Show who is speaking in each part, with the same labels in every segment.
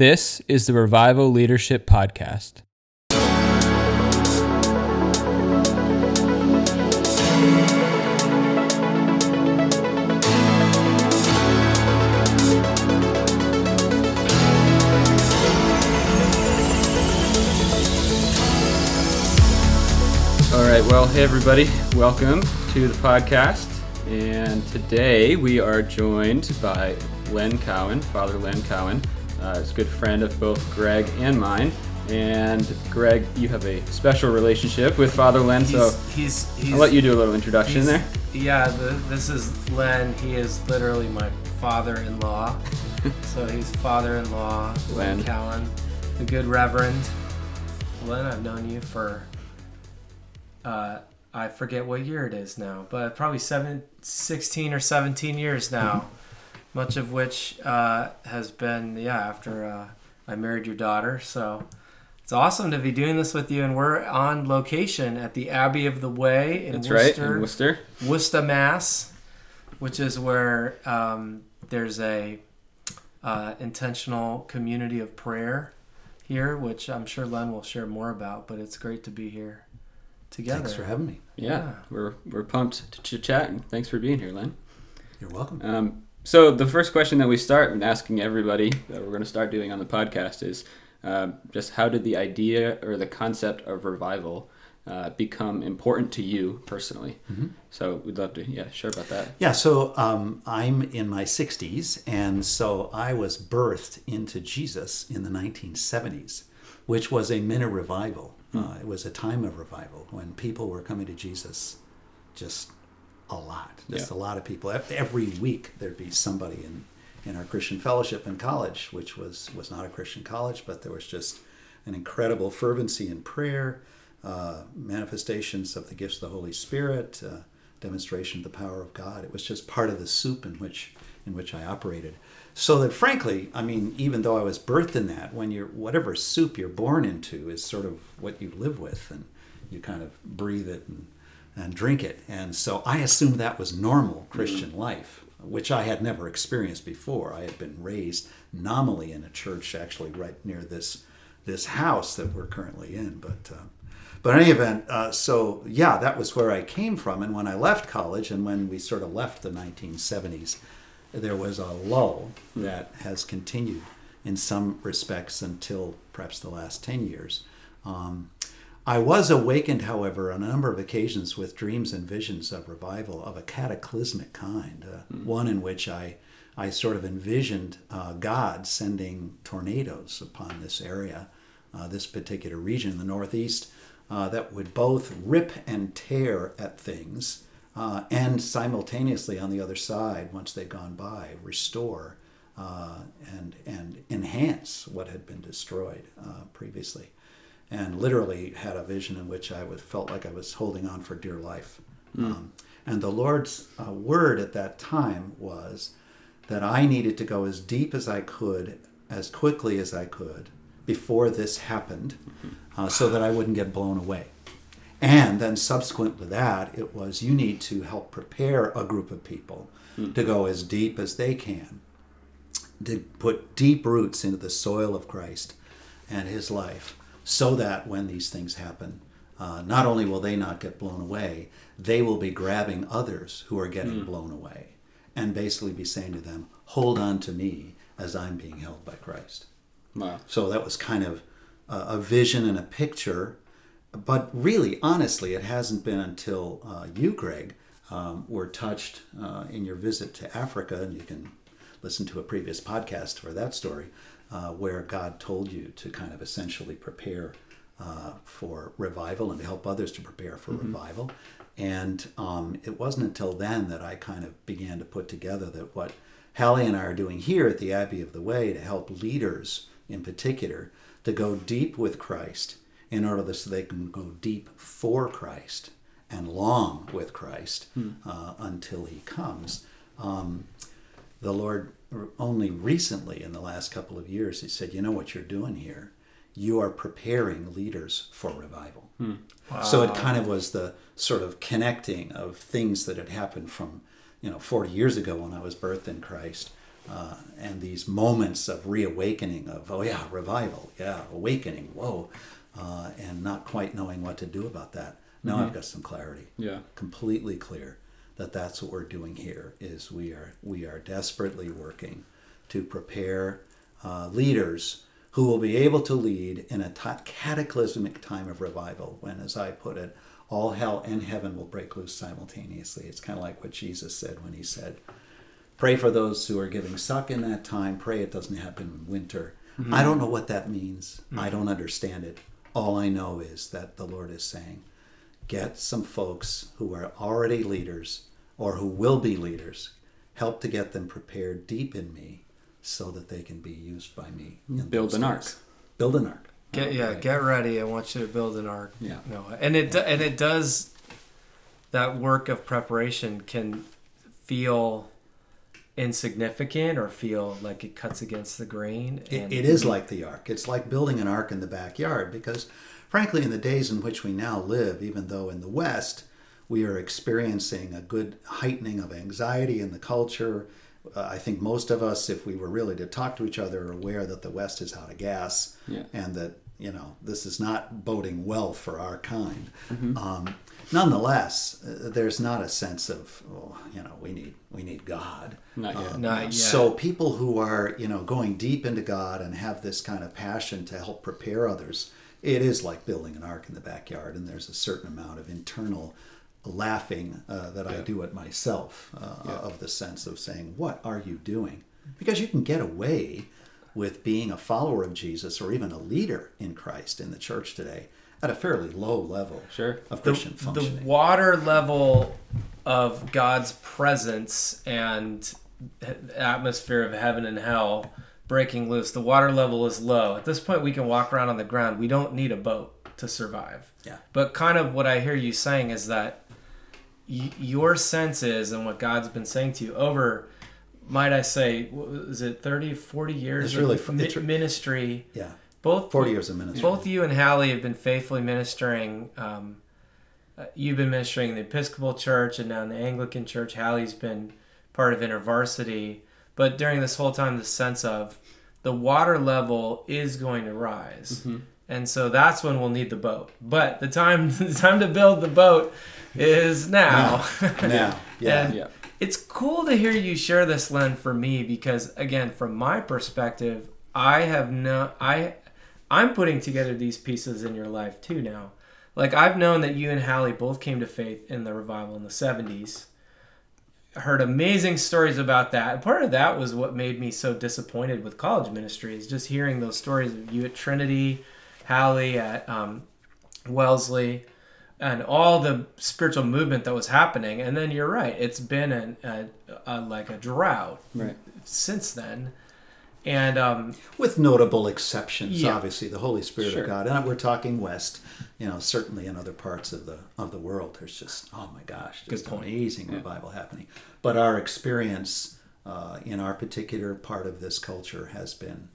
Speaker 1: This is the Revival Leadership Podcast. All right, well, hey everybody, welcome to the podcast. And today we are joined by Len Cowan, Father Len Cowan. Uh, he's a good friend of both Greg and mine. And Greg, you have a special relationship with Father Len, so
Speaker 2: he's, he's,
Speaker 1: I'll let you do a little introduction there.
Speaker 2: Yeah, the, this is Len. He is literally my father-in-law. so he's father-in-law, Len,
Speaker 1: Len.
Speaker 2: Cowan, the good Reverend. Len, I've known you for, uh, I forget what year it is now, but probably seven, 16 or 17 years now. Much of which uh, has been, yeah, after uh, I married your daughter. So it's awesome to be doing this with you. And we're on location at the Abbey of the Way in
Speaker 1: That's right,
Speaker 2: Worcester.
Speaker 1: in Worcester.
Speaker 2: Worcester, Mass, which is where um, there's a uh, intentional community of prayer here, which I'm sure Len will share more about. But it's great to be here together.
Speaker 3: Thanks for having me.
Speaker 1: Yeah,
Speaker 2: Yeah.
Speaker 1: we're we're pumped to chit chat, and thanks for being here, Len.
Speaker 3: You're welcome.
Speaker 1: Um, so the first question that we start asking everybody that we're going to start doing on the podcast is um, just how did the idea or the concept of revival uh, become important to you personally? So we'd love to yeah share about that.
Speaker 3: Yeah, so um, I'm in my 60s, and so I was birthed into Jesus in the 1970s, which was a mini revival. Uh, it was a time of revival when people were coming to Jesus just a lot, just
Speaker 1: Yeah.
Speaker 3: a lot of people. Every week there'd be somebody in, in our Christian fellowship in college, which was, was not a Christian college, but there was just an incredible fervency in prayer, uh, manifestations of the gifts of the Holy Spirit, uh, demonstration of the power of God. It was just part of the soup in which in which I operated. So that frankly, I mean, even though I was birthed in that, when you're whatever soup you're born into is sort of what you live with, and you kind of breathe it and and drink it. And so I assumed that was normal Christian life, which I had never experienced before. I had been raised nominally in a church, actually right near this this house that we're currently in. But uh, but in any event, uh, so yeah, that was where I came from. And when I left college, and when we sort of left the 1970s, there was a lull that has continued in some respects until perhaps the last 10 years. Um, I was awakened, however, on a number of occasions with dreams and visions of revival of a cataclysmic kind, uh, one in which I, I sort of envisioned uh, God sending tornadoes upon this area, uh, this particular region, in the Northeast, uh, that would both rip and tear at things uh, and simultaneously on the other side, once they've gone by, restore uh, and, and enhance what had been destroyed uh, previously and literally had a vision in which I was, felt like I was holding on for dear life. Um, and the Lord's uh, word at that time was that I needed to go as deep as I could, as quickly as I could, before this happened, uh, so that I wouldn't get blown away. And then subsequent to that, it was you need to help prepare a group of people to go as deep as they can to put deep roots into the soil of Christ and his life so that when these things happen, uh, not only will they not get blown away, they will be grabbing others who are getting blown away and basically be saying to them, Hold on to me as I'm being held by Christ.
Speaker 1: Wow.
Speaker 3: So that was kind of a, a vision and a picture. But really, honestly, it hasn't been until uh, you, Greg, um, were touched uh, in your visit to Africa, and you can listen to a previous podcast for that story, uh, where God told you to kind of essentially prepare uh, for revival and to help others to prepare for revival. And um, it wasn't until then that I kind of began to put together that what Hallie and I are doing here at the Abbey of the Way to help leaders in particular to go deep with Christ in order that so they can go deep for Christ and long with Christ uh, until he comes. Um, the Lord only recently, in the last couple of years, He said, You know what you're doing here? You are preparing leaders for revival. So it kind of was the sort of connecting of things that had happened from, you know, 40 years ago when I was birthed in Christ uh, and these moments of reawakening of oh yeah revival yeah awakening whoa uh, and not quite knowing what to do about that now i've got some clarity
Speaker 1: Yeah.
Speaker 3: completely clear that that's what we're doing here is we are we are desperately working to prepare uh, leaders who will be able to lead in a cataclysmic time of revival when as i put it all hell and heaven will break loose simultaneously. It's kind of like what jesus said when he said pray for those who are giving suck in that time. Pray it doesn't happen in winter. I don't know what that means. I don't understand it. All i know is that the lord is saying get some folks who are already leaders or who will be leaders help to get them prepared deep in me so that they can be used by me in
Speaker 1: Build an ark.
Speaker 3: days. build an ark
Speaker 2: Get oh, yeah,
Speaker 3: Right.
Speaker 2: get ready. I want you to build an ark.
Speaker 1: Yeah.
Speaker 2: Noah. And it do- and it does that work of preparation can feel insignificant or feel like it cuts against the grain.
Speaker 3: It, it is like the ark. It's like building an ark in the backyard because, frankly, in the days in which we now live, even though in the West we are experiencing a good heightening of anxiety in the culture, uh, I think most of us, if we were really to talk to each other, are aware that the West is out of gas
Speaker 1: Yeah.
Speaker 3: and that you know this is not boding well for our kind. Um, nonetheless, uh, there's not a sense of oh, you know we need we need God.
Speaker 1: Not yet.
Speaker 2: Not yet.
Speaker 3: So people who are, you know, going deep into God and have this kind of passion to help prepare others, it is like building an ark in the backyard, and there's a certain amount of internal laughing uh, that I do at myself uh, of the sense of saying, "What are you doing?" Because you can get away with being a follower of Jesus or even a leader in Christ in the church today at a fairly low level
Speaker 1: Sure.
Speaker 3: of
Speaker 2: the,
Speaker 3: Christian
Speaker 2: the
Speaker 3: functioning.
Speaker 2: The water level of God's presence and atmosphere of heaven and hell breaking loose. The water level is low. At this point, we can walk around on the ground. We don't need a boat to survive.
Speaker 3: Yeah.
Speaker 2: But kind of what I hear you saying is that y- your senses and what God's been saying to you over, might I say, is it 30, 40 years
Speaker 3: It's
Speaker 2: of
Speaker 3: really-
Speaker 2: mi-
Speaker 3: it's re-
Speaker 2: ministry?
Speaker 3: yeah,
Speaker 2: Both
Speaker 3: 40 years of ministry.
Speaker 2: both you and Hallie have been faithfully ministering. Um, uh, you've been ministering in the Episcopal Church and now in the Anglican Church. Hallie's been part of InterVarsity. But during this whole time, the sense of the water level is going to rise, and so that's when we'll need the boat. But the time the time to build the boat is now.
Speaker 3: now, yeah,
Speaker 2: And
Speaker 1: Yeah.
Speaker 2: it's cool to hear you share this, Len, for me because again, from my perspective, I have no I I'm putting together these pieces in your life too now. Like I've known that you and Hallie both came to faith in the revival in the seventies. Heard amazing stories about that. And part of that was what made me so disappointed with college ministry is just hearing those stories of you at Trinity, Hallie at um, Wellesley, and all the spiritual movement that was happening. And then you're right, it's been an, a, a like a drought
Speaker 1: Right.
Speaker 2: since then. And um,
Speaker 3: with notable exceptions
Speaker 2: Yeah.
Speaker 3: obviously the holy spirit
Speaker 1: Sure.
Speaker 3: of god and we're talking west you know certainly in other parts of the of the world there's just oh my gosh just amazing revival happening but our experience uh, in our particular part of this culture has been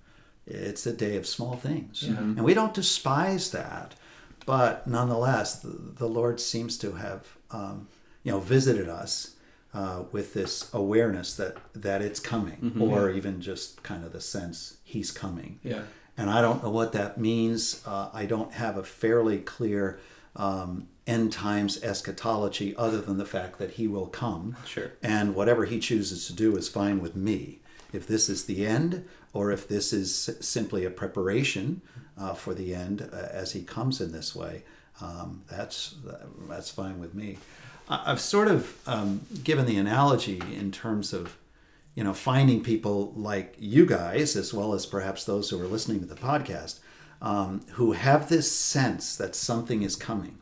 Speaker 3: it's a day of small things and we don't despise that but nonetheless the, the lord seems to have um, you know visited us uh, with this awareness that that it's coming, or even just kind of the sense he's coming.
Speaker 2: Yeah.
Speaker 3: And I don't know what that means. Uh, I don't have a fairly clear um, end times eschatology other than the fact that he will come.
Speaker 1: Sure.
Speaker 3: And whatever he chooses to do is fine with me. If this is the end, or if this is simply a preparation uh, for the end uh, as he comes in this way, um, that's that's fine with me. I've sort of um, given the analogy in terms of, you know, finding people like you guys, as well as perhaps those who are listening to the podcast, um, who have this sense that something is coming,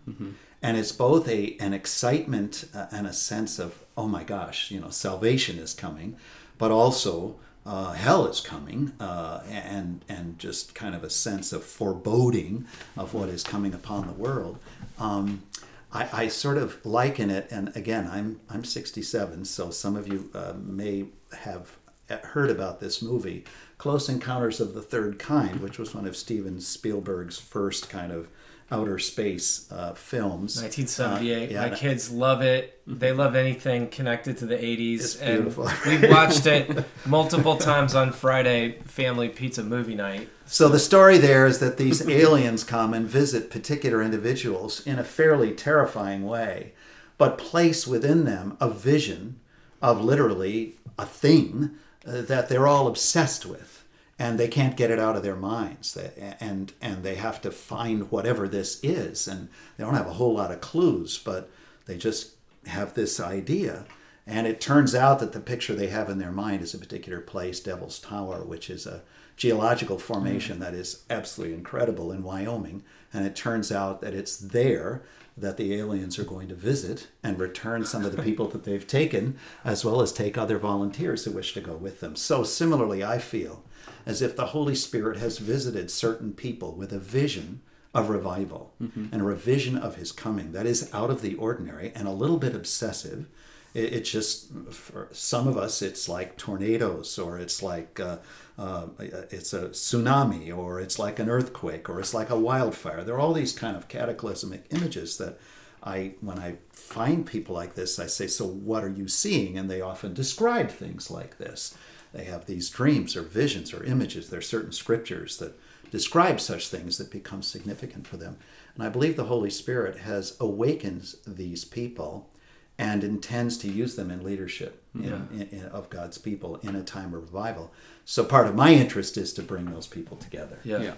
Speaker 3: and it's both a an excitement uh, and a sense of, oh my gosh, you know, salvation is coming, but also uh, hell is coming, uh, and and just kind of a sense of foreboding of what is coming upon the world. Um, I, I sort of liken it, and again, I'm I'm 67, so some of you uh, may have heard about this movie, Close Encounters of the Third Kind, which was one of Steven Spielberg's first kind of outer space uh, films.
Speaker 2: 1978.
Speaker 3: Uh, yeah,
Speaker 2: My kids love it. They love anything connected to the 80s.
Speaker 3: It's
Speaker 2: and
Speaker 3: beautiful.
Speaker 2: we watched it multiple times on Friday family pizza movie night.
Speaker 3: So the story there is that these aliens come and visit particular individuals in a fairly terrifying way, but place within them a vision of literally a thing uh, that they're all obsessed with, and they can't get it out of their minds. And and they have to find whatever this is, and they don't have a whole lot of clues, but they just have this idea. And it turns out that the picture they have in their mind is a particular place, Devil's Tower, which is a geological formation that is absolutely incredible in Wyoming. And it turns out that it's there that the aliens are going to visit and return some of the people that they've taken, as well as take other volunteers who wish to go with them. So, similarly, I feel as if the Holy Spirit has visited certain people with a vision of revival and a vision of his coming that is out of the ordinary and a little bit obsessive. It, it's just for some of us, it's like tornadoes, or it's like uh, uh, it's a tsunami, or it's like an earthquake, or it's like a wildfire. There are all these kind of cataclysmic images that I, when I find people like this, I say, "So what are you seeing?" And they often describe things like this. They have these dreams or visions or images. There are certain scriptures that describe such things that become significant for them. And I believe the Holy Spirit has awakened these people and intends to use them in leadership in, in, in- of God's people in a time of revival. So part of my interest is to bring those people together.
Speaker 2: Yeah.
Speaker 1: Yeah.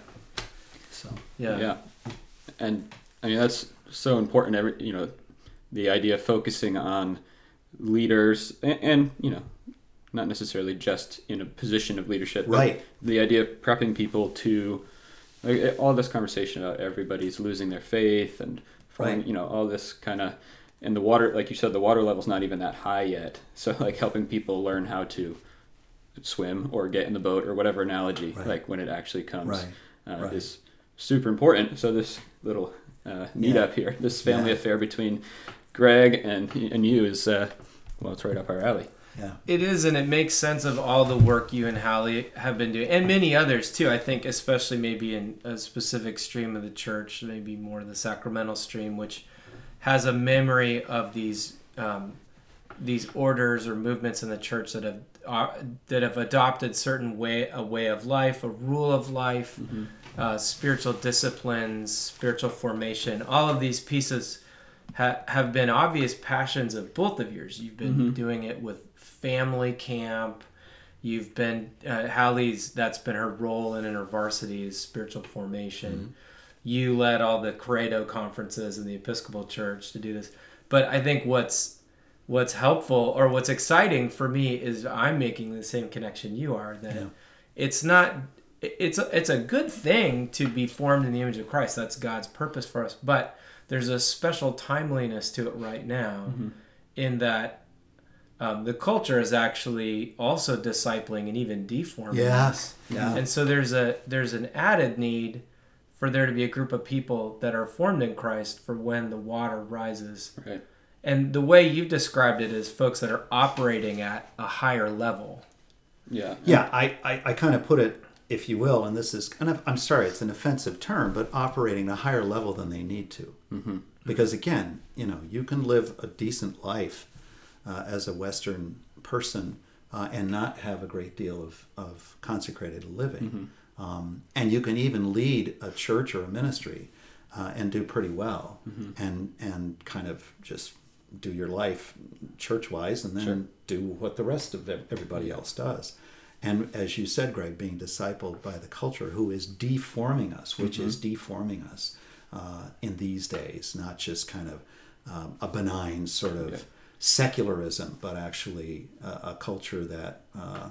Speaker 3: So
Speaker 2: Yeah.
Speaker 1: Yeah. And I mean that's so important. Every you know, the idea of focusing on leaders and, and you know, not necessarily just in a position of leadership.
Speaker 3: Right.
Speaker 1: The idea of prepping people to like, eh, all this conversation about everybody's losing their faith and falling,
Speaker 3: Right.
Speaker 1: you know all this kind of and the water like you said the water level's not even that high yet so like helping people learn how to swim or get in the boat or whatever analogy
Speaker 3: Right.
Speaker 1: like when it actually comes
Speaker 3: Right.
Speaker 1: uh,
Speaker 3: Right.
Speaker 1: is super important. So this little uh, meetup here, this family
Speaker 3: Yeah.
Speaker 1: affair between Greg and and you is uh, well, it's right up our alley.
Speaker 3: Yeah.
Speaker 2: It is, and it makes sense of all the work you and Hallie have been doing, and many others too. I think, especially maybe in a specific stream of the church, maybe more the sacramental stream, which has a memory of these um, these orders or movements in the church that have uh, that have adopted certain way a way of life, a rule of life, uh, spiritual disciplines, spiritual formation. All of these pieces ha- have been obvious passions of both of yours. You've been doing it with family camp. You've been uh, Hallie's. That's been her role in InterVarsity is spiritual formation. You led all the Credo conferences in the Episcopal Church to do this. But I think what's what's helpful or what's exciting for me is I'm making the same connection you are that
Speaker 3: Yeah.
Speaker 2: it's not it's a, it's a good thing to be formed in the image of Christ. That's God's purpose for us. But there's a special timeliness to it right now, in that um, the culture is actually also discipling and even deforming yes.
Speaker 3: Yeah.
Speaker 2: And so there's a there's an added need for there to be a group of people that are formed in Christ for when the water rises.
Speaker 1: Right.
Speaker 2: And the way you've described it is folks that are operating at a higher level.
Speaker 1: Yeah.
Speaker 3: Yeah, I, I, I kind of put it, if you will, and this is kind of, I'm sorry, it's an offensive term, but operating at a higher level than they need to. Mm-hmm. Because again, you know, you can live a decent life uh, as a Western person uh, and not have a great deal of, of consecrated living. Um, and you can even lead a church or a ministry uh, and do pretty well and, and kind of just do your life church wise and then
Speaker 1: Sure.
Speaker 3: do what the rest of everybody else does. And as you said, Greg, being discipled by the culture who is deforming us, which is deforming us uh, in these days, not just kind of um, a benign sort of
Speaker 1: Yeah.
Speaker 3: secularism, but actually a, a culture that uh,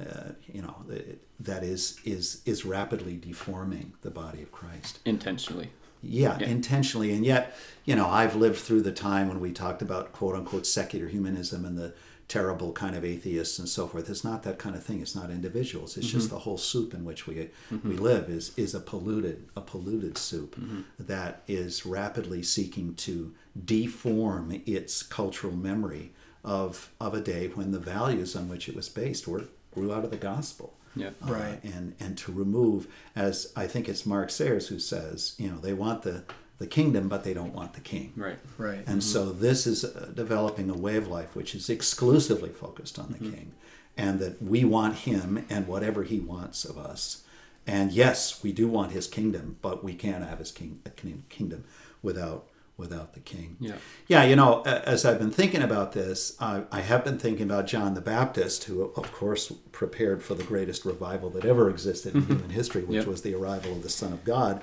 Speaker 3: uh, you know that- that is is is rapidly deforming the body of Christ.
Speaker 1: Intentionally.
Speaker 3: Yeah,
Speaker 1: Yeah.
Speaker 3: intentionally. And yet, you know, I've lived through the time when we talked about quote unquote secular humanism and the terrible kind of atheists and so forth. It's not that kind of thing. It's not individuals. It's just mm-hmm. the whole soup in which we we mm-hmm. live is is a polluted a polluted soup mm-hmm. that is rapidly seeking to deform its cultural memory of of a day when the values on which it was based were grew out of the gospel.
Speaker 1: Yeah.
Speaker 3: uh,
Speaker 2: Right.
Speaker 3: and and to remove, as I think it's Mark Sayers who says, you know, they want the the kingdom, but they don't want the king.
Speaker 1: Right.
Speaker 2: Right.
Speaker 3: And so mm-hmm. this is uh, developing a way of life which is exclusively focused on the mm-hmm. king, and that we want him and whatever he wants of us. And yes, we do want his kingdom, but we can't have his king, a king- kingdom without without the king.
Speaker 1: Yeah.
Speaker 3: Yeah, you know, as I've been thinking about this, I, I have been thinking about John the Baptist, who, of course, prepared for the greatest revival that ever existed in mm-hmm. human history, which
Speaker 1: Yep.
Speaker 3: was the arrival of the Son of God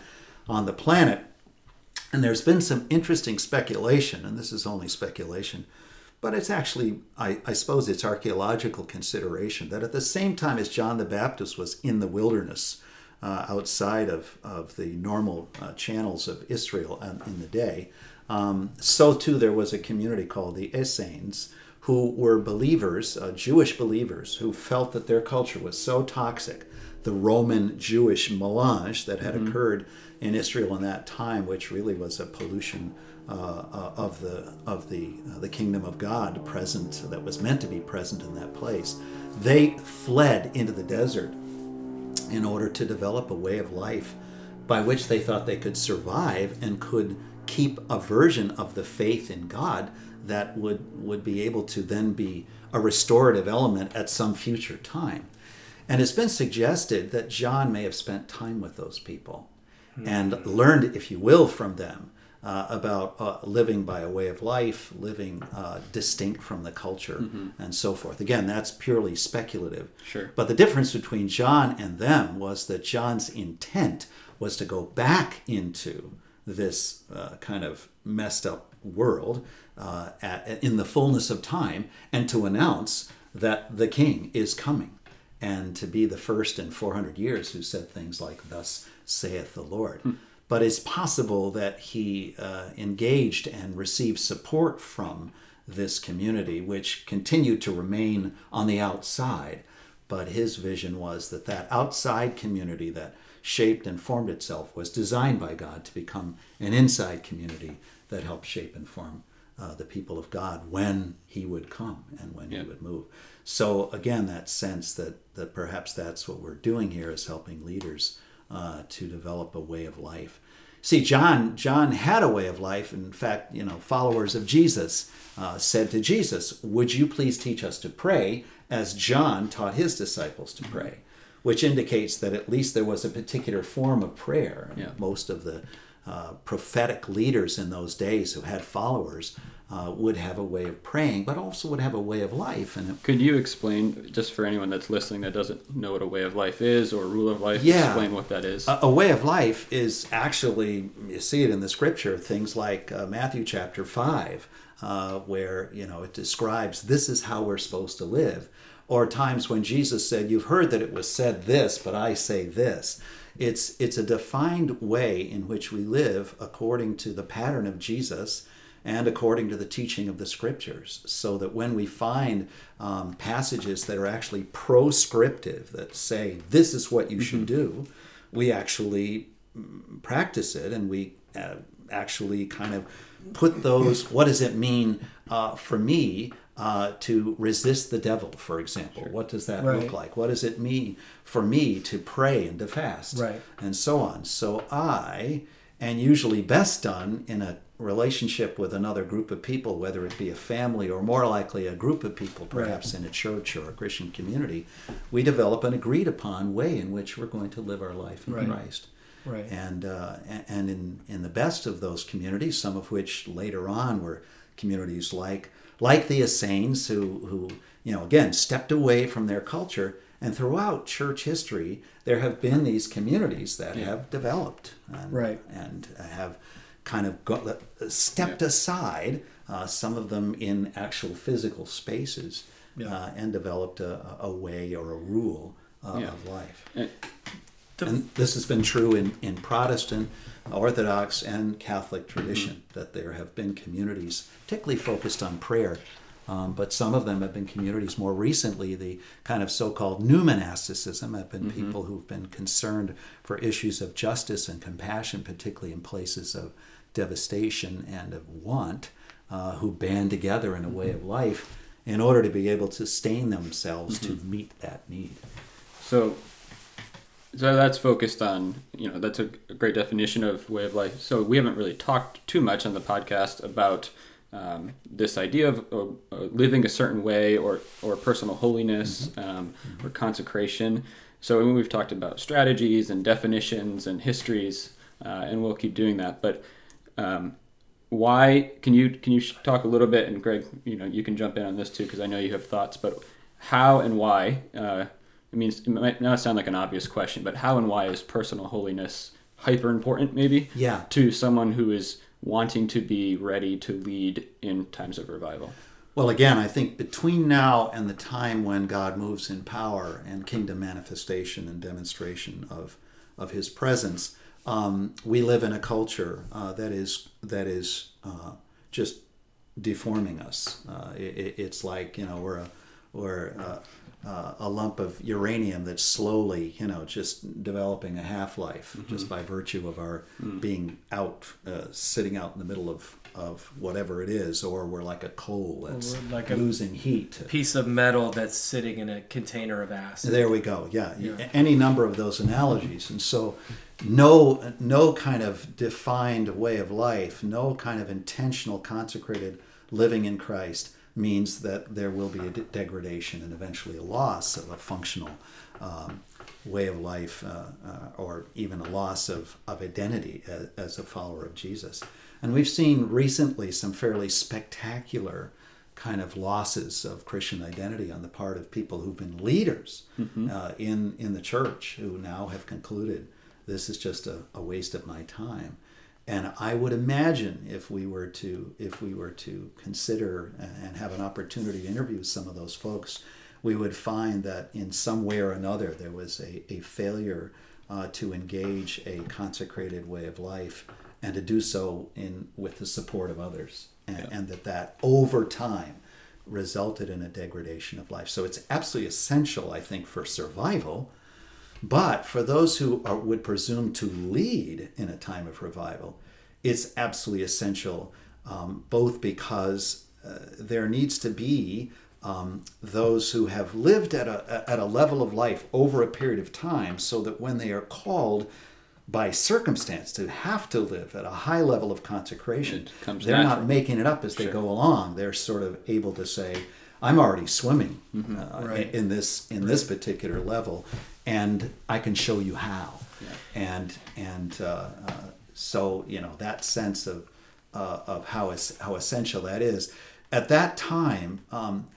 Speaker 3: on the planet. And there's been some interesting speculation, and this is only speculation, but it's actually, I, I suppose, it's archaeological consideration that at the same time as John the Baptist was in the wilderness, uh, outside of, of the normal uh, channels of Israel um, in the day, um, so too there was a community called the Essenes who were believers, uh, Jewish believers, who felt that their culture was so toxic, the Roman Jewish melange that had occurred in Israel in that time, which really was a pollution uh, uh, of the of the uh, the kingdom of God present that was meant to be present in that place. They fled into the desert in order to develop a way of life by which they thought they could survive and could keep a version of the faith in God that would would be able to then be a restorative element at some future time. And it's been suggested that John may have spent time with those people and learned, if you will, from them uh, about uh, living by a way of life, living uh, distinct from the culture, and so forth. Again, that's purely speculative.
Speaker 1: Sure.
Speaker 3: But the difference between John and them was that John's intent was to go back into this uh, kind of messed up world uh, at, in the fullness of time and to announce that the king is coming and to be the first in 400 years who said things like, Thus saith the Lord. But it's possible that he uh, engaged and received support from this community, which continued to remain on the outside. But his vision was that that outside community that shaped and formed itself was designed by God to become an inside community that helped shape and form uh, the people of God when He would come and when
Speaker 1: Yeah.
Speaker 3: He would move. So again, that sense that that perhaps that's what we're doing here is helping leaders uh, to develop a way of life. See, John John had a way of life. In fact, you know, followers of Jesus uh, said to Jesus, "Would you please teach us to pray?" As John taught his disciples to pray, which indicates that at least there was a particular form of prayer.
Speaker 1: Yeah.
Speaker 3: Most of the uh, prophetic leaders in those days who had followers uh, would have a way of praying, but also would have a way of life. And it,
Speaker 1: Could you explain, just for anyone that's listening that doesn't know what a way of life is or a rule of life,
Speaker 3: Yeah.
Speaker 1: explain what that is?
Speaker 3: a, a way of life is actually you see it in the scripture things like uh, matthew chapter 5 uh, where you know it describes this is how we're supposed to live or times when jesus said you've heard that it was said this but i say this it's it's a defined way in which we live according to the pattern of jesus and according to the teaching of the scriptures, so that when we find um, passages that are actually proscriptive, that say, this is what you should do, we actually mm, practice it and we uh, actually kind of put those, what does it mean uh, for me uh, to resist the devil, for example? What does that
Speaker 2: Right.
Speaker 3: look like? What does it mean for me to pray and to fast?
Speaker 2: Right.
Speaker 3: and so on. So I, and usually best done in a relationship with another group of people, whether it be a family or more likely a group of people, perhaps in a church or a Christian community, we develop an agreed upon way in which we're going to live our life in
Speaker 2: Right.
Speaker 3: Christ.
Speaker 2: Right.
Speaker 3: And uh, and in in the best of those communities, some of which later on were communities like like the Essenes, who who you know again stepped away from their culture. And throughout church history, there have been these communities that have developed and,
Speaker 2: Right.
Speaker 3: and have kind of got, stepped aside, uh, some of them in actual physical spaces,
Speaker 2: Yeah.
Speaker 3: uh, and developed a, a way or a rule uh,
Speaker 1: Yeah.
Speaker 3: of life.
Speaker 1: And-
Speaker 3: And this has been true in, in Protestant, Orthodox, and Catholic tradition,
Speaker 1: Mm-hmm.
Speaker 3: that there have been communities, particularly focused on prayer, um, but some of them have been communities more recently, the kind of so called new monasticism have been
Speaker 1: Mm-hmm.
Speaker 3: people who've been concerned for issues of justice and compassion, particularly in places of devastation and of want, uh, who band together in a way
Speaker 1: Mm-hmm.
Speaker 3: of life in order to be able to sustain themselves to meet that need.
Speaker 1: So, so that's focused on you know that's a great definition of way of life. So we haven't really talked too much on the podcast about um, this idea of uh, living a certain way or or personal holiness
Speaker 3: Mm-hmm.
Speaker 1: um, or consecration. So we've talked about strategies and definitions and histories, uh, and we'll keep doing that. But um, why can you can you talk a little bit and greg you know you can jump in on this too because i know you have thoughts but how and why uh, i mean it might not sound like an obvious question but how and why is personal holiness hyper important maybe
Speaker 3: Yeah.
Speaker 1: to someone who is wanting to be ready to lead in times of revival
Speaker 3: Well, again, I think between now and the time when God moves in power and kingdom manifestation and demonstration of of His presence, um, we live in a culture uh, that is that is uh, just deforming us. Uh, it, it's like you know we're a we're a, uh, a lump of uranium that's slowly you know just developing a half life just by virtue of our being out uh, sitting out in the middle of of whatever it is, or we're like a coal that's
Speaker 2: like a-
Speaker 3: losing heat.
Speaker 2: Piece of metal that's sitting in a container of acid.
Speaker 3: There we go. Yeah,
Speaker 2: Yeah.
Speaker 3: any number of those analogies, and so no no kind of defined way of life, no kind of intentional consecrated living in Christ means that there will be a de- degradation and eventually a loss of a functional um, way of life, uh, uh, or even a loss of, of identity as, as a follower of Jesus. And we've seen recently some fairly spectacular kind of losses of Christian identity on the part of people who've been leaders uh, in in the church who now have concluded this is just a, a waste of my time. And I would imagine if we were to if we were to consider and have an opportunity to interview some of those folks, we would find that in some way or another there was a, a failure uh, to engage a consecrated way of life and to do so in with the support of others. And, and that that over time resulted in a degradation of life. So it's absolutely essential i think for survival but for those who are, would presume to lead in a time of revival it's absolutely essential um, both because uh, there needs to be um, those who have lived at a, at a level of life over a period of time so that when they are called by circumstance to have to live at a high level of consecration,
Speaker 1: comes
Speaker 3: they're not making it up as they go along. They're sort of able to say, "I'm already swimming
Speaker 1: Mm-hmm.
Speaker 3: uh,
Speaker 2: Right.
Speaker 3: in this in this particular level, and I can show you how."
Speaker 1: Yeah.
Speaker 3: And and uh, uh, so you know that sense of uh, of how es- how essential that is. At that time, um,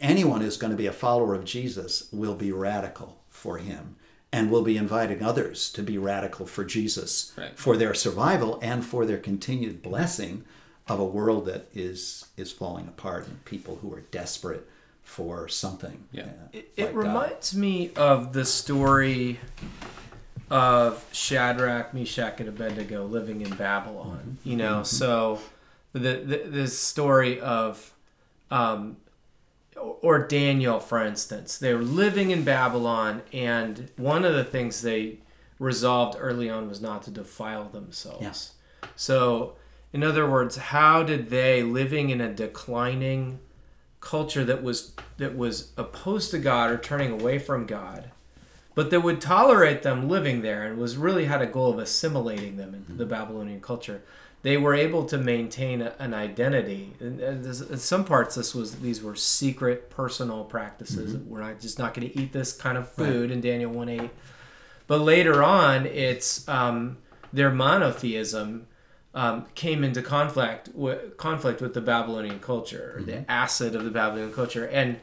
Speaker 3: anyone who's going to be a follower of Jesus will be radical for him and will be inviting others to be radical for Jesus
Speaker 1: Right.
Speaker 3: for their survival and for their continued blessing of a world that is is falling apart and people who are desperate for something.
Speaker 1: Yeah.
Speaker 3: uh,
Speaker 2: It,
Speaker 3: like
Speaker 2: it
Speaker 3: God.
Speaker 2: reminds me of the story of Shadrach, Meshach, and Abednego living in Babylon. You know, so the, the this story of, um, or Daniel, for instance, they were living in Babylon, and one of the things they resolved early on was not to defile themselves. So, in other words, how did they living in a declining culture that was that was opposed to God or turning away from God, but that would tolerate them living there and was really had a goal of assimilating them into the Babylonian culture. They were able to maintain a, an identity. And, and this- in some parts, this was these were secret personal practices. We're not just not going to eat this kind of food in Daniel one eight. But later on, it's um, their monotheism um, came into conflict with conflict with the Babylonian culture, or the acid of the Babylonian culture, and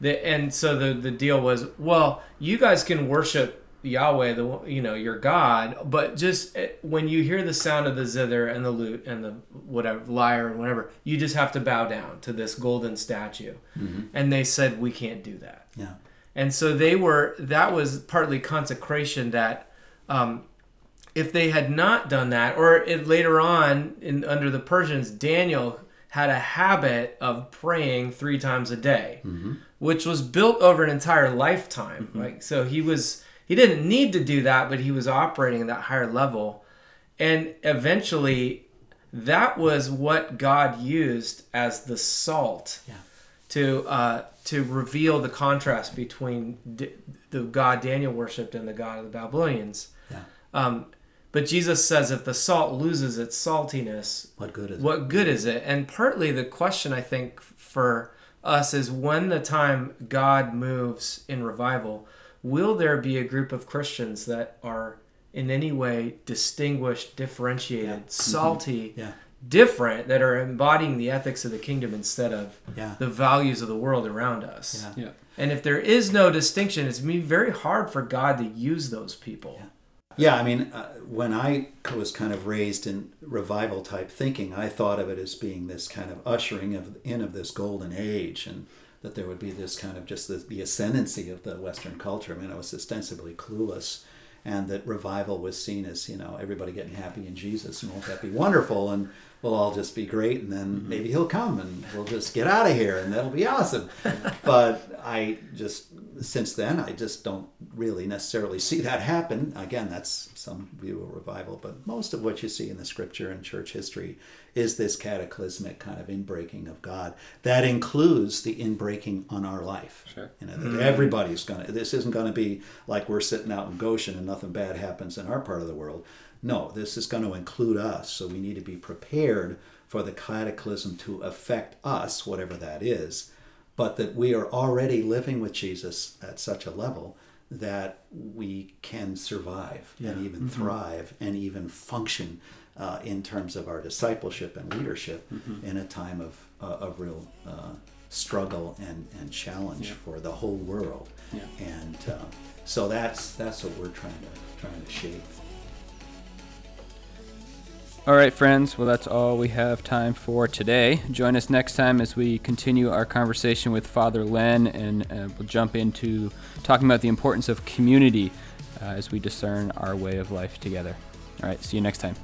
Speaker 2: the and so the the deal was, well, you guys can worship Yahweh, the you know your God, but just eh, when you hear the sound of the zither and the lute and the whatever lyre and whatever, you just have to bow down to this golden statue, and they said we can't do that.
Speaker 3: Yeah.
Speaker 2: And so they were, that was partly consecration that um, if they had not done that, or if later on in under the Persians, Daniel had a habit of praying three times a day, which was built over an entire lifetime. Like so, he was he didn't need to do that, but he was operating at that higher level, and eventually, that was what God used as the salt
Speaker 3: Yeah.
Speaker 2: to uh, to reveal the contrast between d- the god Daniel worshipped and the god of the Babylonians.
Speaker 3: Yeah.
Speaker 2: Um, but Jesus says if the salt loses its saltiness,
Speaker 3: What good is it?
Speaker 2: good is it? And partly the question I think for us is when the time God moves in revival, will there be a group of Christians that are in any way distinguished, differentiated, mm-hmm. salty,
Speaker 3: Yeah.
Speaker 2: different, that are embodying the ethics of the kingdom instead of
Speaker 3: Yeah.
Speaker 2: the values of the world around us?
Speaker 3: Yeah.
Speaker 1: Yeah.
Speaker 2: And if there is no distinction, it's going to be very hard for God to use those people.
Speaker 3: Yeah, I mean, uh, when I was kind of raised in revival type thinking, I thought of it as being this kind of ushering of in of this golden age, and that there would be this kind of just the, the ascendancy of the Western culture. I mean, I was ostensibly clueless, and that revival was seen as you know everybody getting happy in Jesus, and won't that be wonderful? And we'll all just be great, and then mm-hmm. maybe he'll come, and we'll just get out of here, and that'll be awesome. but I just since then I just don't really necessarily see that happen. Again, that's some view of revival, but most of what you see in the scripture and church history is this cataclysmic kind of inbreaking of God. That includes the inbreaking on our life.
Speaker 1: Sure.
Speaker 3: You know, that everybody's gonna this isn't gonna be like we're sitting out in Goshen and nothing bad happens in our part of the world. No, this is going to include us, so we need to be prepared for the cataclysm to affect us, whatever that is, but that we are already living with Jesus at such a level that we can survive and even mm-hmm. thrive and even function uh, in terms of our discipleship and leadership in a time of, uh, of real uh, struggle and, and challenge for the whole world.
Speaker 1: Yeah.
Speaker 3: And uh, so that's that's what we're trying to trying to shape.
Speaker 1: All right, friends. Well, that's all we have time for today. Join us next time as we continue our conversation with Father Len, and uh, we'll jump into talking about the importance of community uh, as we discern our way of life together. All right, see you next time.